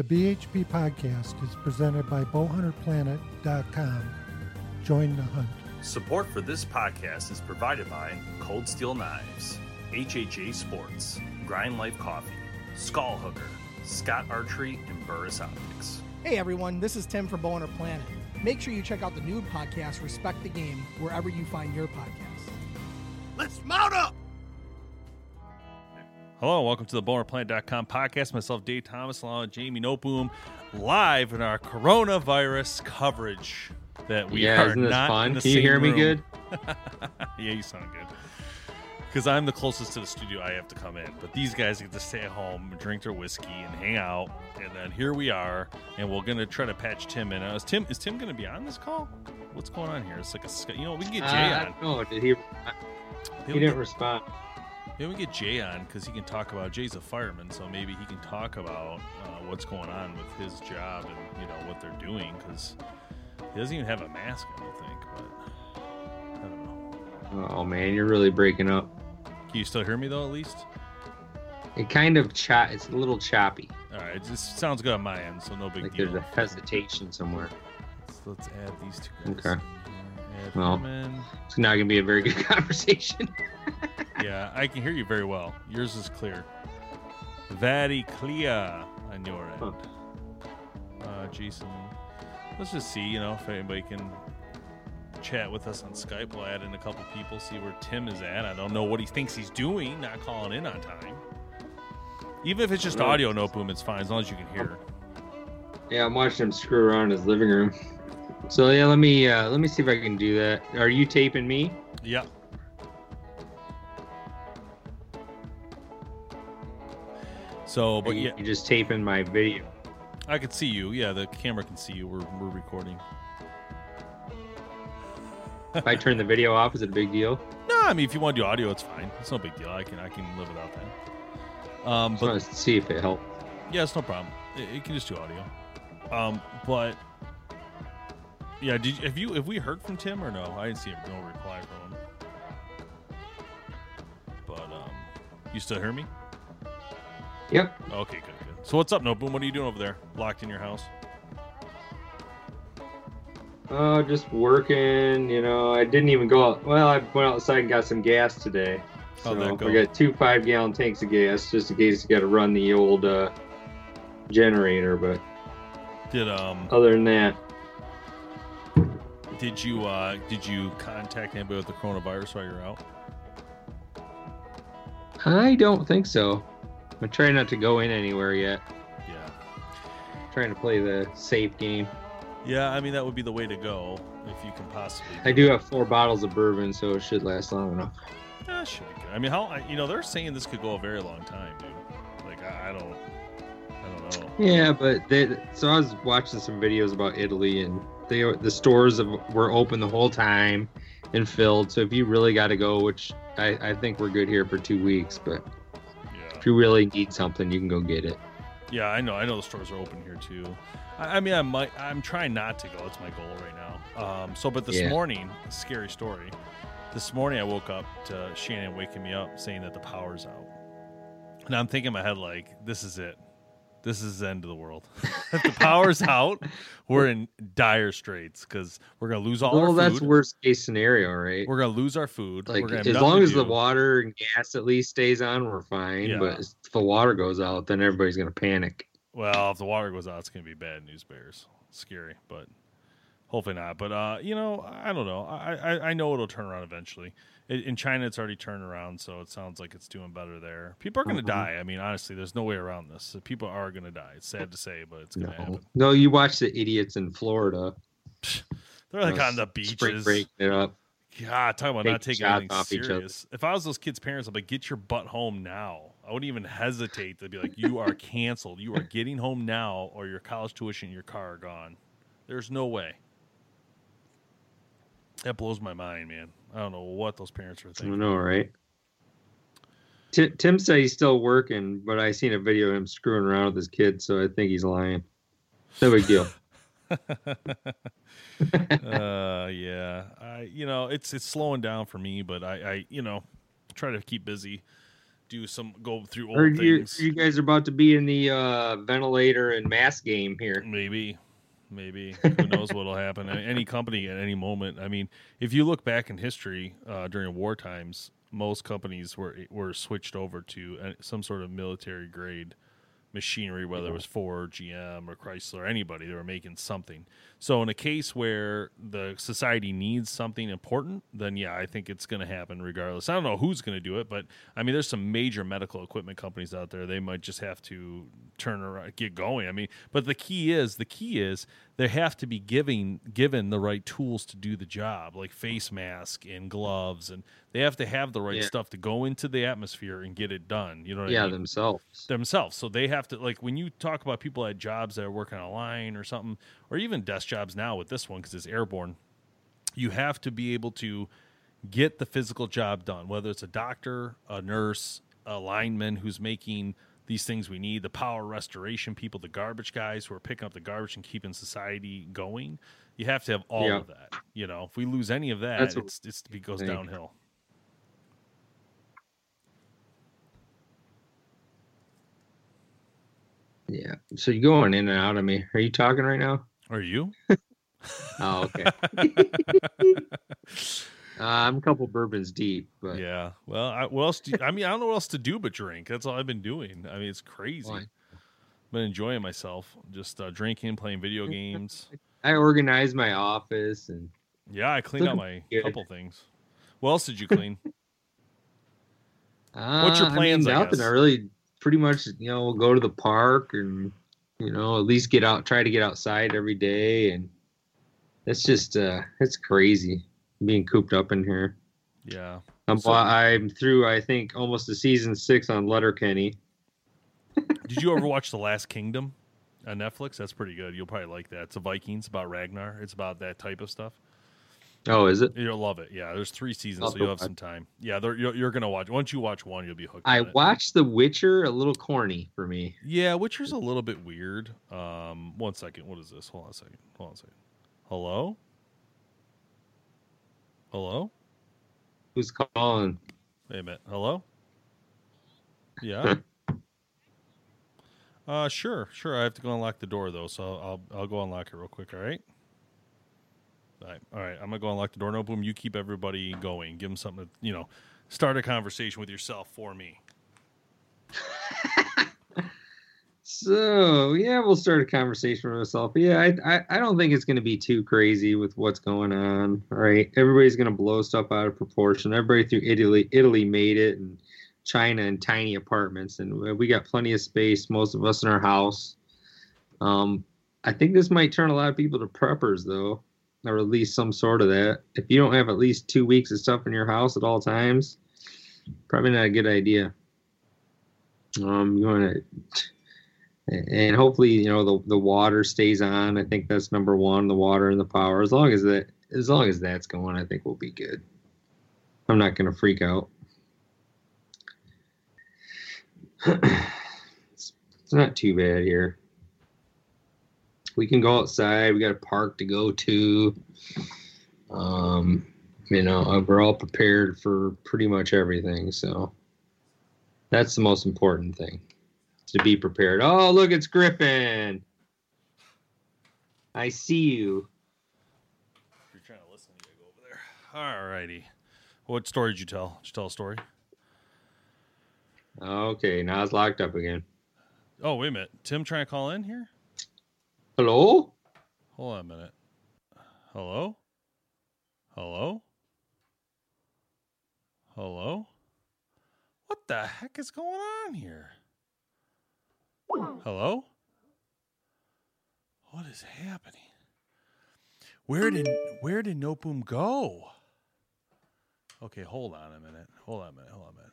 The BHP podcast is presented by bowhunterplanet.com. Join the hunt. Support for this podcast is provided by Cold Steel Knives, HHA Sports, Grind Life Coffee, Skull Hooker, Scott Archery, and Burris Optics. Hey everyone, this is Tim from Bowhunter Planet. Make sure you check out the new podcast, Respect the Game, wherever you find your podcasts. Let's mount up! Hello, welcome to the BowhunterPlanet.com podcast. Myself, Dave Thomas, along with Jamie Noteboom, live in our coronavirus coverage that we yeah, are isn't this not fun? in the Can you same hear me room. good? yeah, you sound good. Because I'm the closest to the studio, I have to come in. But these guys get to stay at home, drink their whiskey, and hang out. And then here we are, and we're gonna try to patch Tim in. Uh, is Tim is Tim gonna be on this call? What's going on here? It's like a you know we can get Jay Uh, on. no, did he? Maybe He didn't get- respond. Maybe we get Jay on because he can talk about Jay's a fireman, so maybe he can talk about uh, what's going on with his job and you know what they're doing because he doesn't even have a mask, I don't think. But I don't know. Oh man, you're really breaking up. Can you still hear me though? At least. It kind of chat. It's a little choppy. All right, it just sounds good on my end, so no big Like deal. there's a hesitation somewhere. Let's, let's add these two guys. Okay. In here. Add Well. It's not gonna be a very good conversation. Yeah, I can hear you very well. Yours is clear. Very clear on your end. Huh. Uh, Jason, let's just see, you know, if anybody can chat with us on Skype. We'll add in a couple people, see where Tim is at. I don't know what he thinks he's doing, not calling in on time. Even if it's just audio, no boom, it's fine as long as you can hear. yeah, I'm watching him screw around in his living room. So yeah, let me uh, let me see if I can do that. Are you taping me? Yeah. So, but you, yeah, you just taping my video? I can see you. Yeah, the camera can see you. We're, we're recording. If I turn the video off, is it a big deal? No, I mean if you want to do audio, it's fine. It's no big deal. I can I can live without that. Um, Just but to see if it helps. yeah, it's no problem. It, it can just do audio. Um, but yeah, did you, have you have we heard from Tim or no? I didn't see him, no reply from him. But um, you still hear me? Yep. Okay, good, good. So what's up, No Boom? What are you doing over there? Locked in your house? Uh, just working. You know, I didn't even go out. Well, I went outside and got some gas today. So that go? we got two five gallon tanks of gas just in case you got to run the old uh, generator. But Did um other than that, did you uh did you contact anybody with the coronavirus while you're out? I don't think so. I'm trying not to go in anywhere yet. Yeah. trying to play the safe game. Yeah, I mean that would be the way to go if you can possibly. I do have four bottles of bourbon, so it should last long enough. Yeah, should be good. I mean, how you know they're saying this could go a very long time, dude. Like I, I don't, I don't know. Yeah, but they, so I was watching some videos about Italy, and they the stores were open the whole time and filled. So if you really got to go, which I, I think we're good here for two weeks, but Yeah, if you really need something, you can go get it. yeah, I know. I know the stores are open here too. I, I mean, I might. I'm trying not to go. It's my goal right now. Um. So, but this Yeah. morning, scary story. This morning, I woke up to Shannon waking me up saying that the power's out, and I'm thinking in my head like, this is it. This is the end of the world. if the power's out, we're in dire straits because we're gonna lose all well, our food. that's worst case scenario, right? We're gonna lose our food. Like as long as the water and gas at least stays on, we're fine. Yeah. But if the water goes out, then everybody's gonna panic. Well, if the water goes out, it's gonna be bad news bears. Scary, but hopefully not. But uh, you know, I don't know. I I, I know it'll turn around eventually. In in China, it's already turned around, so it sounds like it's doing better there. People are gonna Mhm. die. I mean, honestly, there's no way around this. People are gonna die. It's sad to say, but it's gonna No, happen. no, you watch the idiots in Florida. They're like you know, on the spring beaches. breaking it up. God, talking about not Taking anything off each other. serious. If I was those kids' parents, I'd be like, get your butt home now. I wouldn't even hesitate to be like, "You are canceled. You are getting home now, or your college tuition, and your car are gone." There's no way. That blows my mind, man. I don't know what those parents are I thinking. know, right? Ti- Tim said he's still working, but I seen a video of him screwing around with his kid, so I think he's lying. No big deal. uh, yeah, I you know it's it's slowing down for me, but I I you know try to keep busy, do some go through old you, things. you guys are about to be in the uh, ventilator and mask game here. Maybe, maybe who knows what'll happen? Any company at any moment. I mean, if you look back in history uh, during war times, most companies were were switched over to uh, some sort of military grade machinery, whether it was Ford, GM, or Chrysler, anybody. They were making something. So in a case where the society needs something important, then yeah, I think it's going to happen regardless. I don't know who's going to do it, but I mean, there's some major medical equipment companies out there. They might just have to turn around, get going. I mean, but the key is the key is they have to be giving given the right tools to do the job, like face mask and gloves, and they have to have the right Yeah. stuff to go into the atmosphere and get it done. You know what I Yeah, mean? themselves. themselves. So they have to like when you talk about people at jobs that are working on a line or something, or even desk jobs now with this one because it's airborne. You have to be able to get the physical job done, whether it's a doctor, a nurse, a lineman who's making these things we need, the power restoration people, the garbage guys who are picking up the garbage and keeping society going. You have to have all Yeah. of that. You know, if we lose any of that, it's, it's it goes think. downhill. Yeah. So you're going in and out of me. Are you talking right now? Are you? Oh, okay. uh, I'm a couple bourbons deep, but Yeah. Well, I, what else? Do, I mean, I don't know what else to do but drink. That's all I've been doing. I mean, it's crazy. Why? Been enjoying myself, just uh, drinking, playing video games. I organized my office and Yeah, I cleaned out my good. couple things. What else did you clean? uh, What's your I mean, plans, I nothing. guess? I really pretty much, you know, we'll go to the park and you know at least get out, try to get outside every day, and it's just uh, it's crazy being cooped up in here. yeah. I'm So- I'm through. I think almost the season six on Letterkenny. Did you ever watch The Last Kingdom on Netflix? That's pretty good. You'll probably like that. It's a Vikings about Ragnar. It's about that type of stuff. Oh, is it? You'll love it. Yeah, there's three seasons, I'll so you'll have watch. some time. Yeah, you're, you're gonna watch. Once you watch one, you'll be hooked. I watched The Witcher. A little corny for me. Yeah, Witcher's a little bit weird. Um, one second. What is this? Hold on a second. Hold on a second. Hello? Hello? Who's calling? Wait a minute. Hello? Yeah. uh, sure, sure. I have to go unlock the door though, so I'll I'll go unlock it real quick. All right. All right. All right. I'm gonna go unlock the door. No boom. You keep everybody going. Give them something to you know. Start a conversation with yourself for me. So yeah, we'll start a conversation with myself. Yeah, I, I I don't think it's gonna be too crazy with what's going on. All right, everybody's gonna blow stuff out of proportion. Everybody through Italy Italy made it, and China in tiny apartments, and we got plenty of space. Most of us in our house. Um, I think this might turn a lot of people to preppers though, or at least some sort of that. If you don't have at least two weeks of stuff in your house at all times, probably not a good idea. Um, you want to and hopefully you know the the water stays on. I think that's number one, the water and the power. As long as that as long as that's going, I think we'll be good. I'm not gonna freak out. it's, it's not too bad here. We can go outside. We got a park to go to. Um, you know, uh, we're all prepared for pretty much everything. So that's the most important thing to be prepared. Oh, look, it's Griffin. I see you. If you're trying to listen, you gotta go over there. All righty. What story did you tell? Did you tell a story? Okay, now it's locked up again. Oh, wait a minute. Tim trying to call in here? Hello? Hold on a minute. Hello? Hello? Hello? What the heck is going on here? Hello? What is happening? Where did where did No Boom go? Okay, hold on a minute. Hold on a minute. Hold on a minute.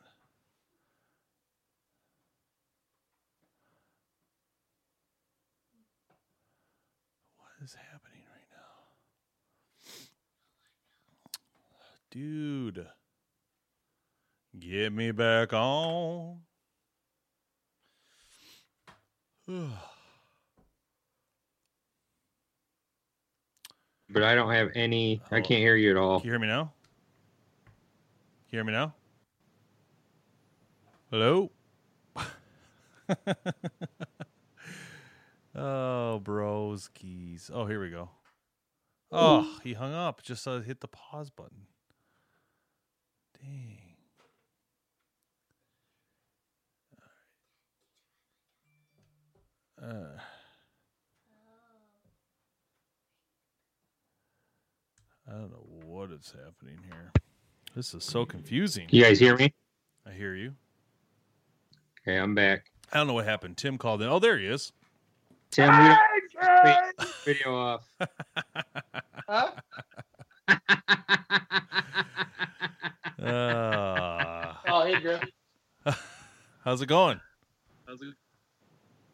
is happening right now? Dude. Get me back on. But I don't have any. I Oh. can't hear you at all. Can you hear me now? Can you hear me now? Hello? oh, broskies. Oh, here we go. Oh, he hung up. Just uh, hit the pause button. Dang. Uh, I don't know what is happening here. This is so confusing. You guys hear me? I hear you. Okay, I'm back. I don't know what happened. Tim called in. Oh, there he is. Tim, we don't wait, video off. Huh? Uh, Oh, hey, Griff. how's it going? How's it?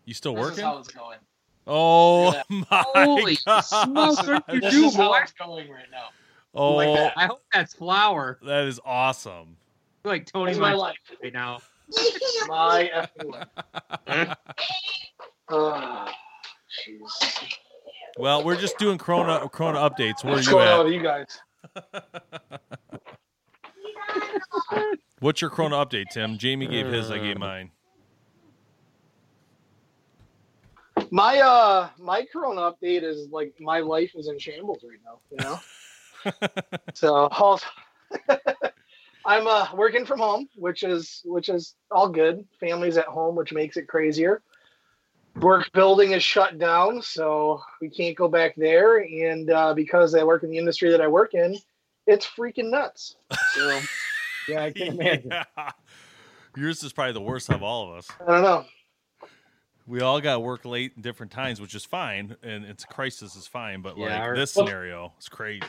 You still This is working? how it's going. Oh my Holy god! smokes, what you This do, is how it's going right now. Oh, like that. I hope that's flour. that is awesome. Like Tony It's my life. right now. My effing life. Well, we're just doing Corona Corona updates. Where are What's you going on at? with you guys? What's your Corona update, Tim? Jamie gave his. I Uh. gave mine. My uh, my Corona update is like my life is in shambles right now. You know. so all, I'm uh working from home, which is which is all good. Family's at home, which makes it crazier. Work building is shut down, so we can't go back there. And uh, because I work in the industry that I work in, it's freaking nuts. So yeah, I can imagine. Yeah. Yours is probably the worst of all of us. I don't know. We all got to work late in different times, which is fine, and it's a crisis is fine. But Yeah, like our- this Well- scenario is crazy.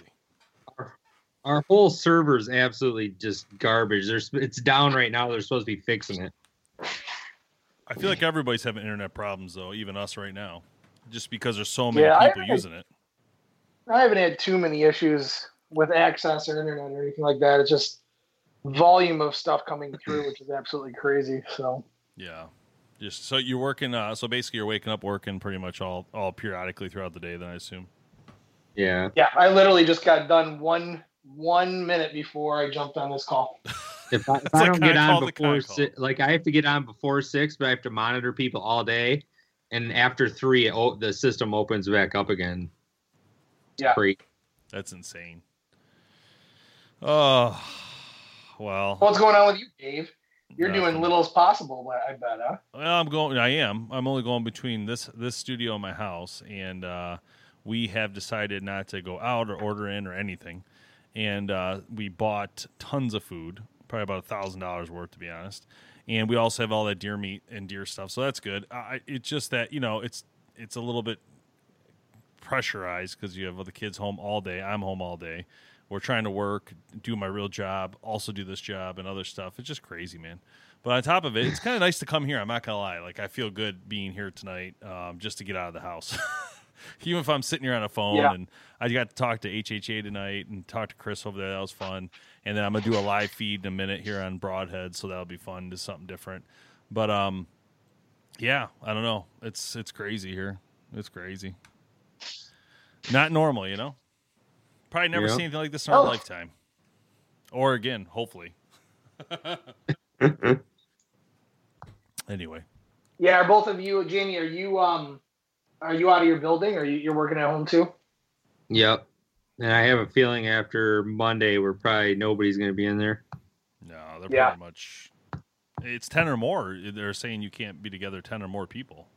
Our whole server is absolutely just garbage. There's it's down right now. They're supposed to be fixing it. I feel like everybody's having internet problems, though, even us right now, just because there's so many Yeah, people using it. I haven't had too many issues with access or internet or anything like that. It's just volume of stuff coming through, which is absolutely crazy. So Yeah, just so you're working. Uh, so basically, you're waking up working pretty much all all periodically throughout the day. Then I assume. Yeah. yeah, I literally just got done one one minute before I jumped on this call. If I, if I like don't get on before Kai six, like I have to get on before six, but I have to monitor people all day, and after three, the system opens back up again. It's Yeah. Great. That's insane. Oh, well. What's going on with you, Dave? You're doing little as possible, I bet, huh? Well, I'm going. I am. I'm only going between this this studio and my house, and uh, we have decided not to go out or order in or anything. And uh, we bought tons of food, probably about a thousand dollars worth, to be honest. And we also have all that deer meat and deer stuff, so that's good. I, it's just that you know, it's it's a little bit pressurized because you have the kids home all day. I'm home all day. We're trying to work, do my real job, also do this job and other stuff. It's just crazy, man. But on top of it, it's kind of nice to come here. I'm not gonna lie. Like I feel good being here tonight, um, just to get out of the house. Even if I'm sitting here on a phone, Yeah. and I got to talk to HHA tonight and talk to Chris over there. That was fun. And then I'm gonna do a live feed in a minute here on Broadhead, so that'll be fun. Do something different. But um, yeah, I don't know. It's it's crazy here. It's crazy. Not normal, you know. Probably never Yeah. seen anything like this in our Oh. lifetime. Or again, hopefully. anyway, Yeah, are both of you, Jamie, are you um are you out of your building or you, you're working at home too? Yep. And I have a feeling after Monday, we're probably nobody's going to be in there. no, they're Yeah. pretty much. It's ten or more. They're saying you can't be together ten or more people.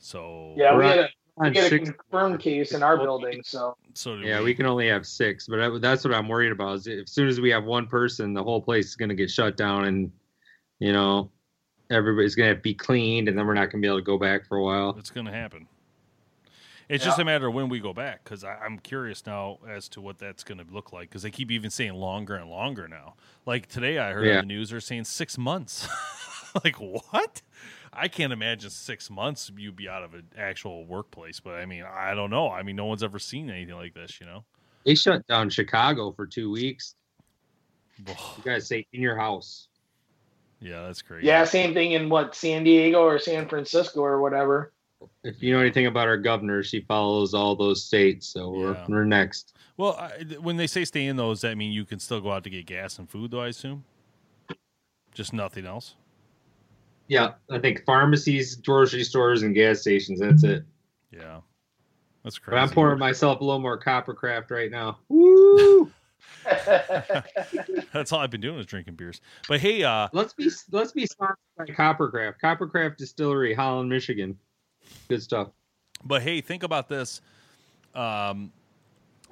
So Yeah, we We're had a, On we had a confirmed case in our building, so so do yeah, we can only have six, but I, that's what I'm worried about. Is as soon as we have one person, the whole place is going to get shut down, and you know, everybody's going to be cleaned, and then we're not going to be able to go back for a while. It's going to happen. It's Yeah. just a matter of when we go back because I'm curious now as to what that's going to look like because they keep even saying longer and longer now. Like today, I heard Yeah. on the news they're saying six months. like what? I can't imagine six months you'd be out of an actual workplace. But I mean, I don't know. I mean, no one's ever seen anything like this, you know. They shut down Chicago for two weeks. You guys stay in your house. Yeah, that's crazy. Yeah, same thing in what San Diego or San Francisco or whatever. If you know anything about our governor, she follows all those states. So we're, we're next. Well, I, when they say stay in those, that mean you can still go out to get gas and food, though. I assume. Just nothing else. Yeah, I think pharmacies, grocery stores, and gas stations. That's it. Yeah, that's But I'm pouring myself a little more Coppercraft right now. Woo! That's all I've been doing is drinking beers. But hey, uh, Let's be let's be sponsored by Coppercraft. Coppercraft Distillery, Holland, Michigan. Good stuff. But hey, think about this. Um,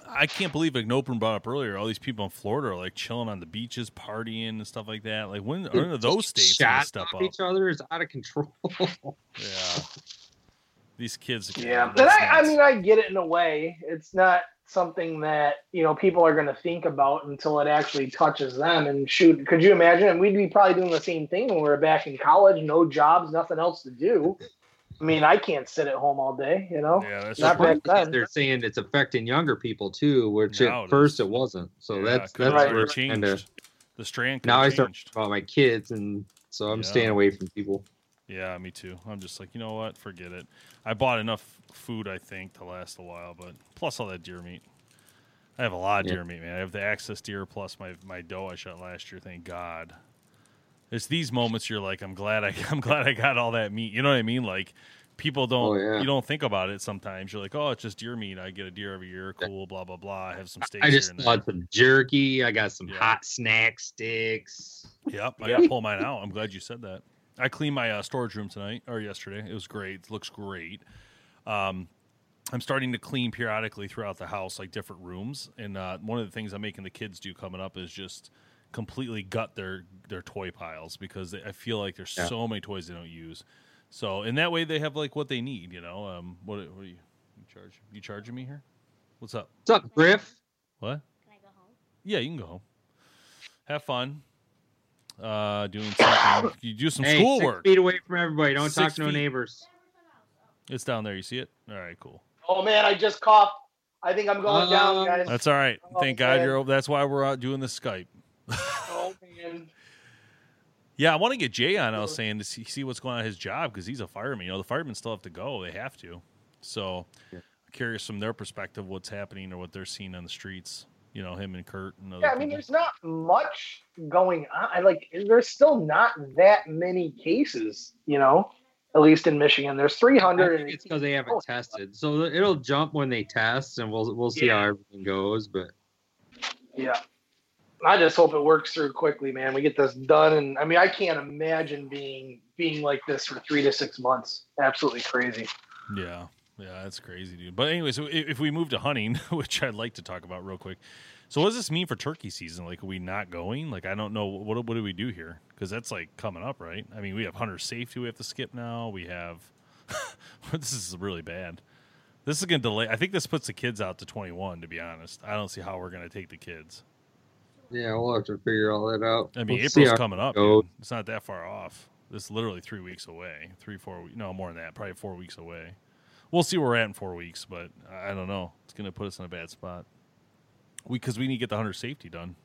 I can't believe like Nopin brought up earlier. All these people in Florida are like chilling on the beaches, partying and stuff like that. Like when when are those states gonna step up? each other is out of control. Yeah, these kids. Yeah, that's and I, I mean, I get it in a way. It's not something that you know people are going to think about until it actually touches them. And shoot, could you imagine? And we'd be probably doing the same thing when we were back in college. No jobs, nothing else to do. I mean, I can't sit at home all day. You know, yeah, that's not true. back then. They're saying it's affecting younger people too, which Now at it first is. it wasn't. So Yeah, that's could've that's Right. where already it's kinda- changed. The strand. now I could've start about my kids, and so I'm Yeah. staying away from people. Yeah, me too. I'm just like, you know what? Forget it. I bought enough food, I think, to last a while, but plus all that deer meat. I have a lot of Yeah. deer meat, man. I have the access deer plus my my doe I shot last year. Thank God. It's these moments you're like, I'm glad I I'm glad I got all that meat. You know what I mean? Like people don't Oh, yeah. you don't think about it sometimes. You're like, oh, it's just deer meat. I get a deer every year. Cool, blah blah blah. I have some steaks I just bought some jerky. I got some Yeah. hot snack sticks. Yep, I gotta pull mine out. I'm glad you said that. I cleaned my uh, storage room tonight or yesterday. It was great. It looks great. Um, I'm starting to clean periodically throughout the house, like different rooms. And uh, one of the things I'm making the kids do coming up is just completely gut their their toy piles because they, I feel like there's Yeah. so many toys they don't use. So in that way, they have like what they need. You know, um, what, what are you, you charge? You charging me here? What's up? What's up, Griff? What? Can I go home? Yeah, you can go home. Have fun. Uh, doing something. You do some Hey, schoolwork. Six feet away from everybody. Don't Six talk to no neighbors. It's down there. You see it? All right, cool. Oh man, I just coughed. I think I'm going down, Um, guys. That's all right. Oh, Thank God man. you're. That's why we're out doing the Skype. Oh man. Yeah, I want to get Jay on. I was saying to see, see what's going on at his job because he's a fireman. You know, the firemen still have to go; they have to. So, Yeah. curious from their perspective what's happening or what they're seeing on the streets. You know, him and Kurt and other Yeah, I mean, people. there's not much going on. I like, there's still not that many cases. You know, at least in Michigan, there's I 300. think it's because they haven't tested. So it'll jump when they test, and we'll we'll see Yeah. how everything goes. But Yeah. I just hope it works through quickly, man. We get this done, and I mean, I can't imagine being being like this for three to six months. Absolutely crazy. Yeah, yeah, that's crazy, dude. But anyway, so if, we move to hunting, which I'd like to talk about real quick. So what does this mean for turkey season? Like, are we not going? Like, I don't know. What what do we do here? Because that's like coming up, right? I mean, we have hunter safety we have to skip now. We have this is really bad. This is going to delay. I think this puts the kids out to 21. To be honest, I don't see how we're going to take the kids. Yeah, we'll have to figure all that out. I mean, We'll see April's coming up. It's not that far off. This is literally three weeks away. Three, four weeks. No, more than that. Probably four weeks away. We'll see where we're at in four weeks, but I I don't know. It's going to put us in a bad spot. We because we need to get the hunter safety done.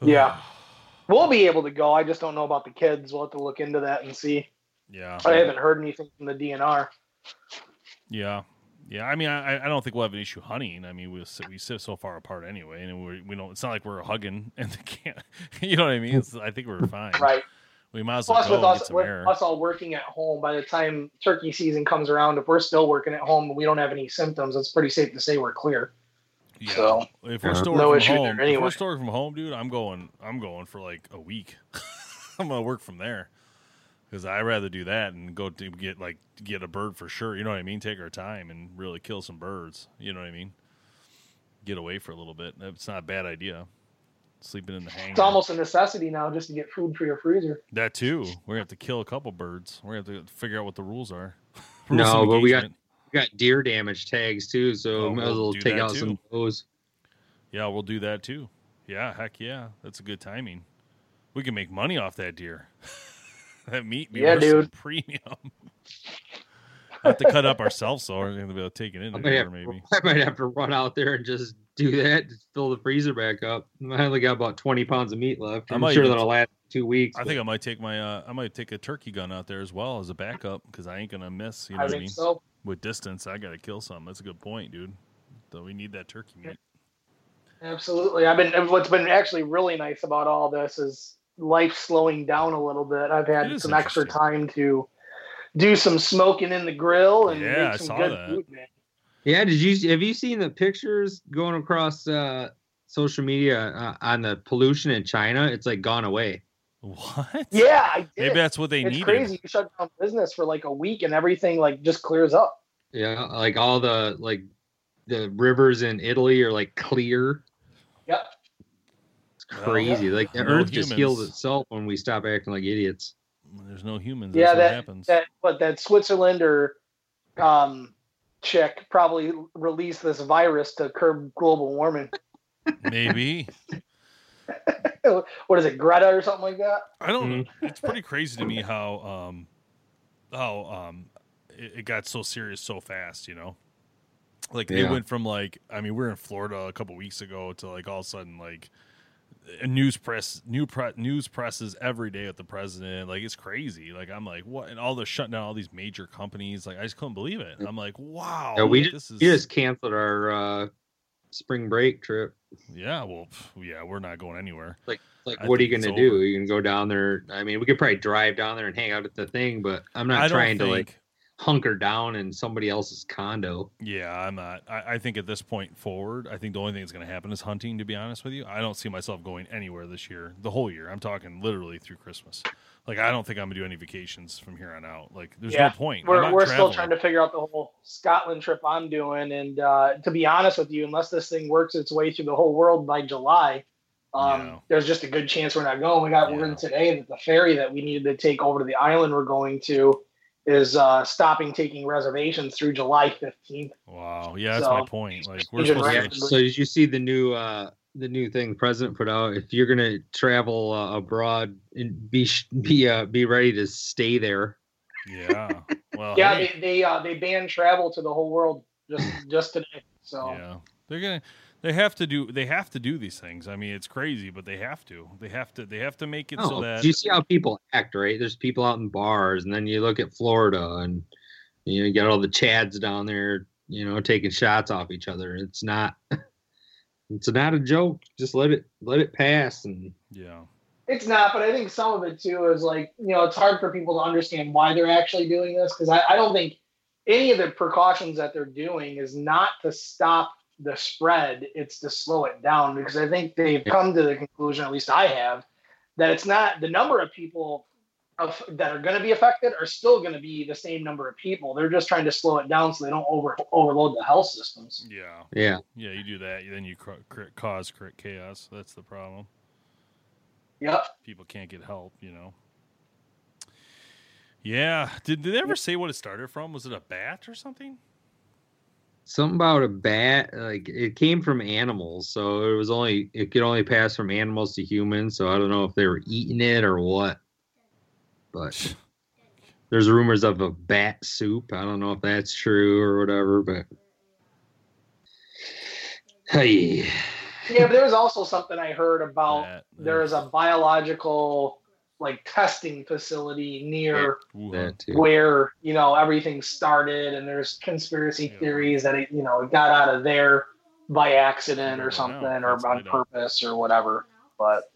Yeah. We'll be able to go. I just don't know about the kids. We'll have to look into that and see. yeah. I haven't heard anything from the DNR. Yeah. Yeah. I mean, I, I don't think we'll have an issue hunting. I mean, we sit, we sit so far apart anyway, and we we don't. It's not like we're hugging and they can't. You know what I mean? It's, I think we're fine. Right. We might as well Plus, go with and us, get some with air. us all working at home, by the time turkey season comes around, if we're still working at home and we don't have any symptoms, it's pretty safe to say we're clear. Yeah. So, if we're Yeah. still No working issue from there home, if anyway. we're still from home, dude, I'm going. I'm going for like a week. I'm gonna work from there because I'd rather do that and go to get like get a bird for sure. You know what I mean? Take our time and really kill some birds. You know what I mean? Get away for a little bit. It's not a bad idea. Sleeping in the hangar. It's almost a necessity now just to get food for your freezer. that too. We're gonna have to kill a couple birds. We're gonna have to figure out what the rules are. Rules No, but we got- We got deer damage tags too, so Oh, might as we'll well take out too. some of those. Yeah, we'll do that too. Yeah, heck yeah. That's a good timing. We can make money off that deer. that meat be Yeah, worth some dude. premium. have to cut up ourselves, so we're gonna be able to take it in I might, there, have, maybe. I might have to run out there and just do that, just fill the freezer back up. I only got about 20 pounds of meat left. I I'm might sure that'll last two weeks. I but- think I might take my uh, I might take a turkey gun out there as well as a backup because I ain't gonna miss. You know I what I think mean? so. With distance, I gotta kill something. That's a good point, dude. So we need that turkey meat. Absolutely. I've been. What's been actually really nice about all this is life slowing down a little bit. I've had some extra time to do some smoking in the grill and Yeah, make some saw good that. food, man. Yeah, did you have you seen the pictures going across uh, social media uh, on the pollution in China? It's like gone away. What? Yeah, I did. Maybe that's what they it's needed. crazy. You shut down business for like a week and everything like just clears up. Yeah, like all the like the rivers in Italy are like clear. Yep. It's crazy. Like the No earth just heals itself when we stop acting like idiots. There's no humans. Yeah, That's what that happens. that but that Switzerland or um chick probably released this virus to curb global warming. Maybe. What is it, Greta or something like that? I don't know. Mm-hmm. It's pretty crazy to me how um how um it, it got so serious so fast, you know? Like it Yeah. went from like I mean, we were in Florida a couple weeks ago to like all of a sudden like a news press new pre- news presses every day with the president like it's crazy like i'm like what and all the shutting down all these major companies like i just couldn't believe it i'm like wow Yeah, we like, just, is we just canceled our uh, spring break trip. yeah well yeah we're not going anywhere Like, like, I what are you gonna do? over. You can go down there. I mean, we could probably drive down there and hang out at the thing, but I'm not i trying to think like hunker down in somebody else's condo. Yeah, I'm not. I, I think at this point forward, I think the only thing that's going to happen is hunting. To be honest with you, I don't see myself going anywhere this year, the whole year. I'm talking literally through Christmas. Like, I don't think I'm gonna do any vacations from here on out. Like, there's Yeah, no point. We're, we're still trying to figure out the whole Scotland trip I'm doing, and uh, to be honest with you, unless this thing works its way through the whole world by July, um, Yeah. there's just a good chance we're not going. We got Yeah. word today that the ferry that we needed to take over to the island we're going to is uh, stopping taking reservations through July 15th. Wow. Yeah, that's my point. Like, we're supposed right. to. So did you see the new uh the new thing the president put out? If you're gonna travel uh, abroad, and be sh- be uh, be ready to stay there. Yeah. Well. Yeah, hey, they they, uh, they banned travel to the whole world just just today. So Yeah. They're gonna. They have to do. They have to do these things. I mean, it's crazy, but they have to. They have to. They have to make it so Oh, that. you see how people act, right? There's people out in bars, and then you look at Florida, and you know you got all the Chads down there, you know, taking shots off each other. It's not. It's not a joke. Just let it let it pass, and yeah. It's not, but I think some of it too is like, you know, it's hard for people to understand why they're actually doing this because I, I don't think any of the precautions that they're doing is not to stop the spread, it's to slow it down because I think they've come to the conclusion, at least I have, that it's not the number of people of, that are going to be affected are still going to be the same number of people. They're just trying to slow it down so they don't over overload the health systems. Yeah. yeah. Yeah. You do that, then you cr- cr- cause cr- chaos. That's the problem. Yep. people can't get help, you know. Yeah. Did, did they ever say what it started from? Was it a bat or something? Something about a bat, like it came from animals, so it was only it could only pass from animals to humans. So I don't know if they were eating it or what. But there's rumors of a bat soup. I don't know if that's true or whatever, but hey, Yeah, but there was also something I heard about Bat. there is a biological like testing facility near Wuhan. that too. where you know everything started and there's conspiracy Yeah. theories that it you know it got out of there by accident or something or That's on purpose or whatever but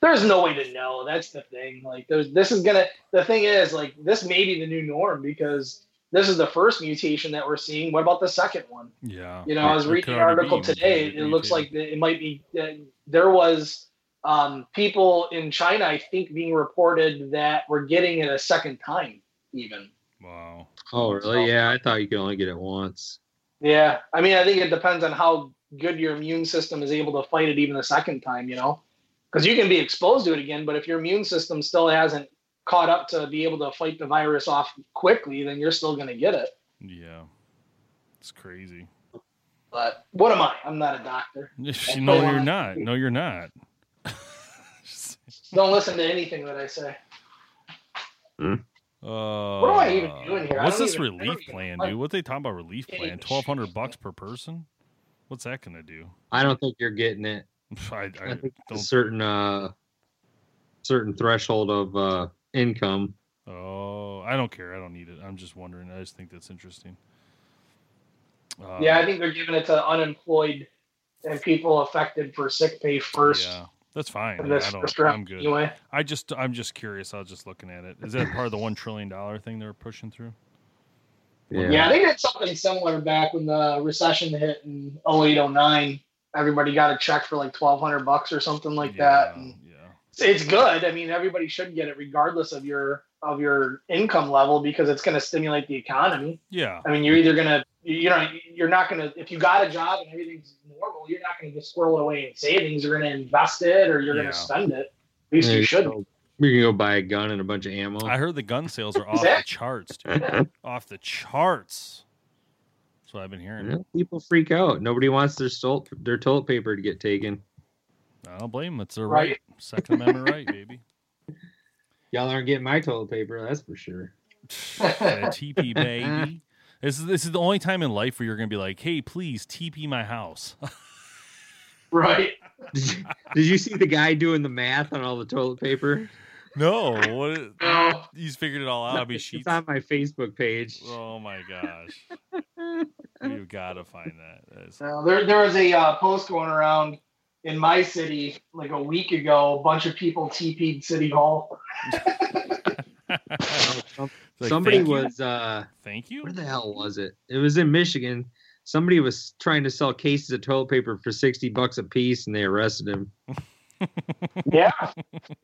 there's no way to know that's the thing like there's this is gonna the thing is like this may be the new norm because this is the first mutation that we're seeing what about the second one Yeah. you know, I was It could reading an article be today. mutated- It looks like it might be. Uh, there was um, people in China, I think, being reported that we're getting it a second time, even. Wow. Oh, really? Yeah, I thought you could only get it once. Yeah, I mean, I think it depends on how good your immune system is able to fight it even the second time. You know, because you can be exposed to it again, but if your immune system still hasn't caught up to be able to fight the virus off quickly, then you're still going to get it. Yeah. It's crazy. But what am I? I'm not a doctor. no, you're not. No, you're not. Don't listen to anything that I say. Uh, What am I even doing here? What's this even- relief plan, like dude? What they talking about relief plan? Twelve hundred bucks per person? What's that gonna do? I don't think you're getting it. I, I, I think a don't. certain uh certain threshold of uh income. Oh, I don't care. I don't need it. I'm just wondering. I just think that's interesting. Uh, Yeah, I think they're giving it to unemployed and people affected for sick pay first. Yeah, that's fine. in Yeah, I don't. first round I'm good. Anyway, I just, I'm just curious. I was just looking at it. Is that part of the one trillion dollar thing they're pushing through? yeah. they did something similar back when the recession hit in 08, 09. Everybody got a check for like twelve hundred bucks or something like that. Yeah, And yeah. it's- it's good. I mean, everybody should get it regardless of your of your income level because it's going to stimulate the economy. Yeah. I mean, you're either gonna, you know, you're not gonna, if you got a job and everything's normal, you're not gonna just squirrel it away in savings. You're gonna invest it or you're Yeah. gonna spend it. At least There you you should. go. We can go buy a gun and a bunch of ammo. I heard the gun sales are off the charts, dude. off the charts. That's what I've been hearing. Yeah, people freak out. Nobody wants their toilet their toilet paper to get taken. I don't blame them. It's their right. Right. Second Amendment right, baby. Y'all aren't getting my toilet paper, that's for sure. Yeah, TP baby. This is this is the only time in life where you're gonna be like, "Hey, please TP my house." Right. Did you, did you see the guy doing the math on all the toilet paper? no, what? No. He's figured it all out. Be it's sheets. on my Facebook page. Oh my gosh, You've gotta find that. That is- No, there, there was a uh, post going around in my city like a week ago. A bunch of people TP'd City Hall. Some- Like, Somebody thank you? was uh Thank you. where the hell was it? It was in Michigan. Somebody was trying to sell cases of toilet paper for sixty bucks a piece, and they arrested him. Yeah.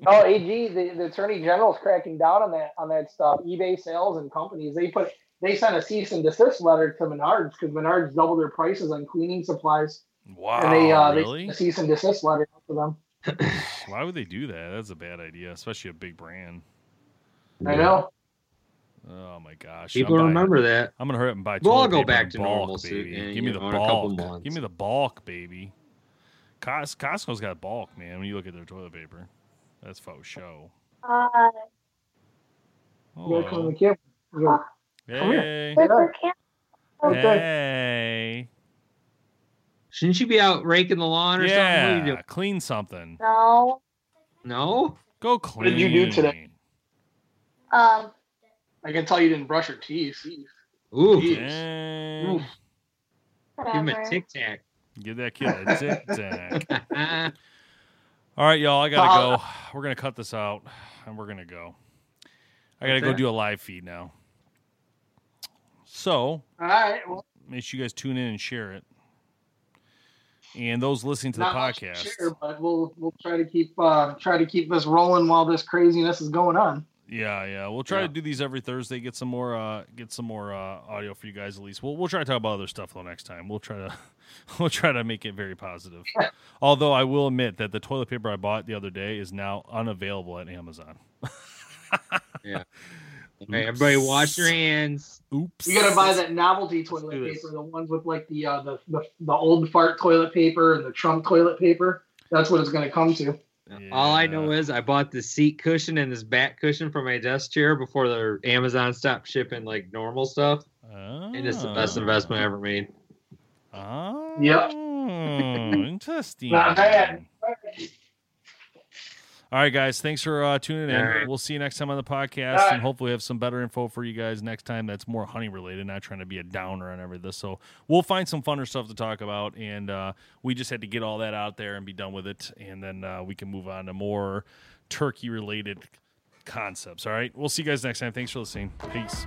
Oh, AG, the, the Attorney General's cracking down on that on that stuff. eBay sales and companies they put they sent a cease and desist letter to Menards because Menards doubled their prices on cleaning supplies, Wow, and they uh, really? they sent a cease and desist letter to them. Why would they do that? That's a bad idea, especially a big brand. I know. Oh my gosh. People I'm buying- remember that. I'm gonna hurry up and buy. We'll all go back to bulk, normalcy baby. in, Give me the know, in a couple bulk. Give me the bulk, baby. Cos- Costco's got bulk, man. When you look at their toilet paper, that's faux show. Uh, Here comes Oh, the kid. Come here. hey, Clipper can't. Hey, Shouldn't you be out raking the lawn or something? What are you yeah, clean something. No. No. Go clean. What did you do today? Um, I can tell you didn't brush your teeth. Ooh, Jeez. Oof. give him a tic tac. Give that kid a tic tac. All right, y'all. I gotta go. We're gonna cut this out, and we're gonna go. I gotta go do a live feed now. So All right. Well, make sure you guys tune in and share it. And those listening to the not much to podcast, share, but we'll we'll try to keep uh, try to keep this rolling while this craziness is going on. Yeah, yeah, we'll try Yeah. to do these every Thursday. Get some more, uh, get some more uh, audio for you guys at least. We'll we'll try to talk about other stuff though next time. We'll try to we'll try to make it very positive. Although I will admit that the toilet paper I bought the other day is now unavailable at Amazon. Hey, everybody, wash your hands. Oops. You gotta buy that novelty toilet do this. paper, the ones with like the uh, the, the the old fart toilet paper and the Trump toilet paper. That's what it's gonna come to. All I know is I bought the seat cushion and this back cushion for my desk chair before the Amazon stopped shipping like normal stuff, and it's the best Ah. investment I ever made. Oh, Yep. interesting. Not bad. All right, guys. Thanks for uh, tuning in. Right. We'll see you next time on the podcast, right. and hopefully have some better info for you guys next time. That's more honey related, not trying to be a downer on everything. So we'll find some funner stuff to talk about, and uh, we just had to get all that out there and be done with it, and then uh, we can move on to more turkey related concepts. All right. We'll see you guys next time. Thanks for listening. Peace.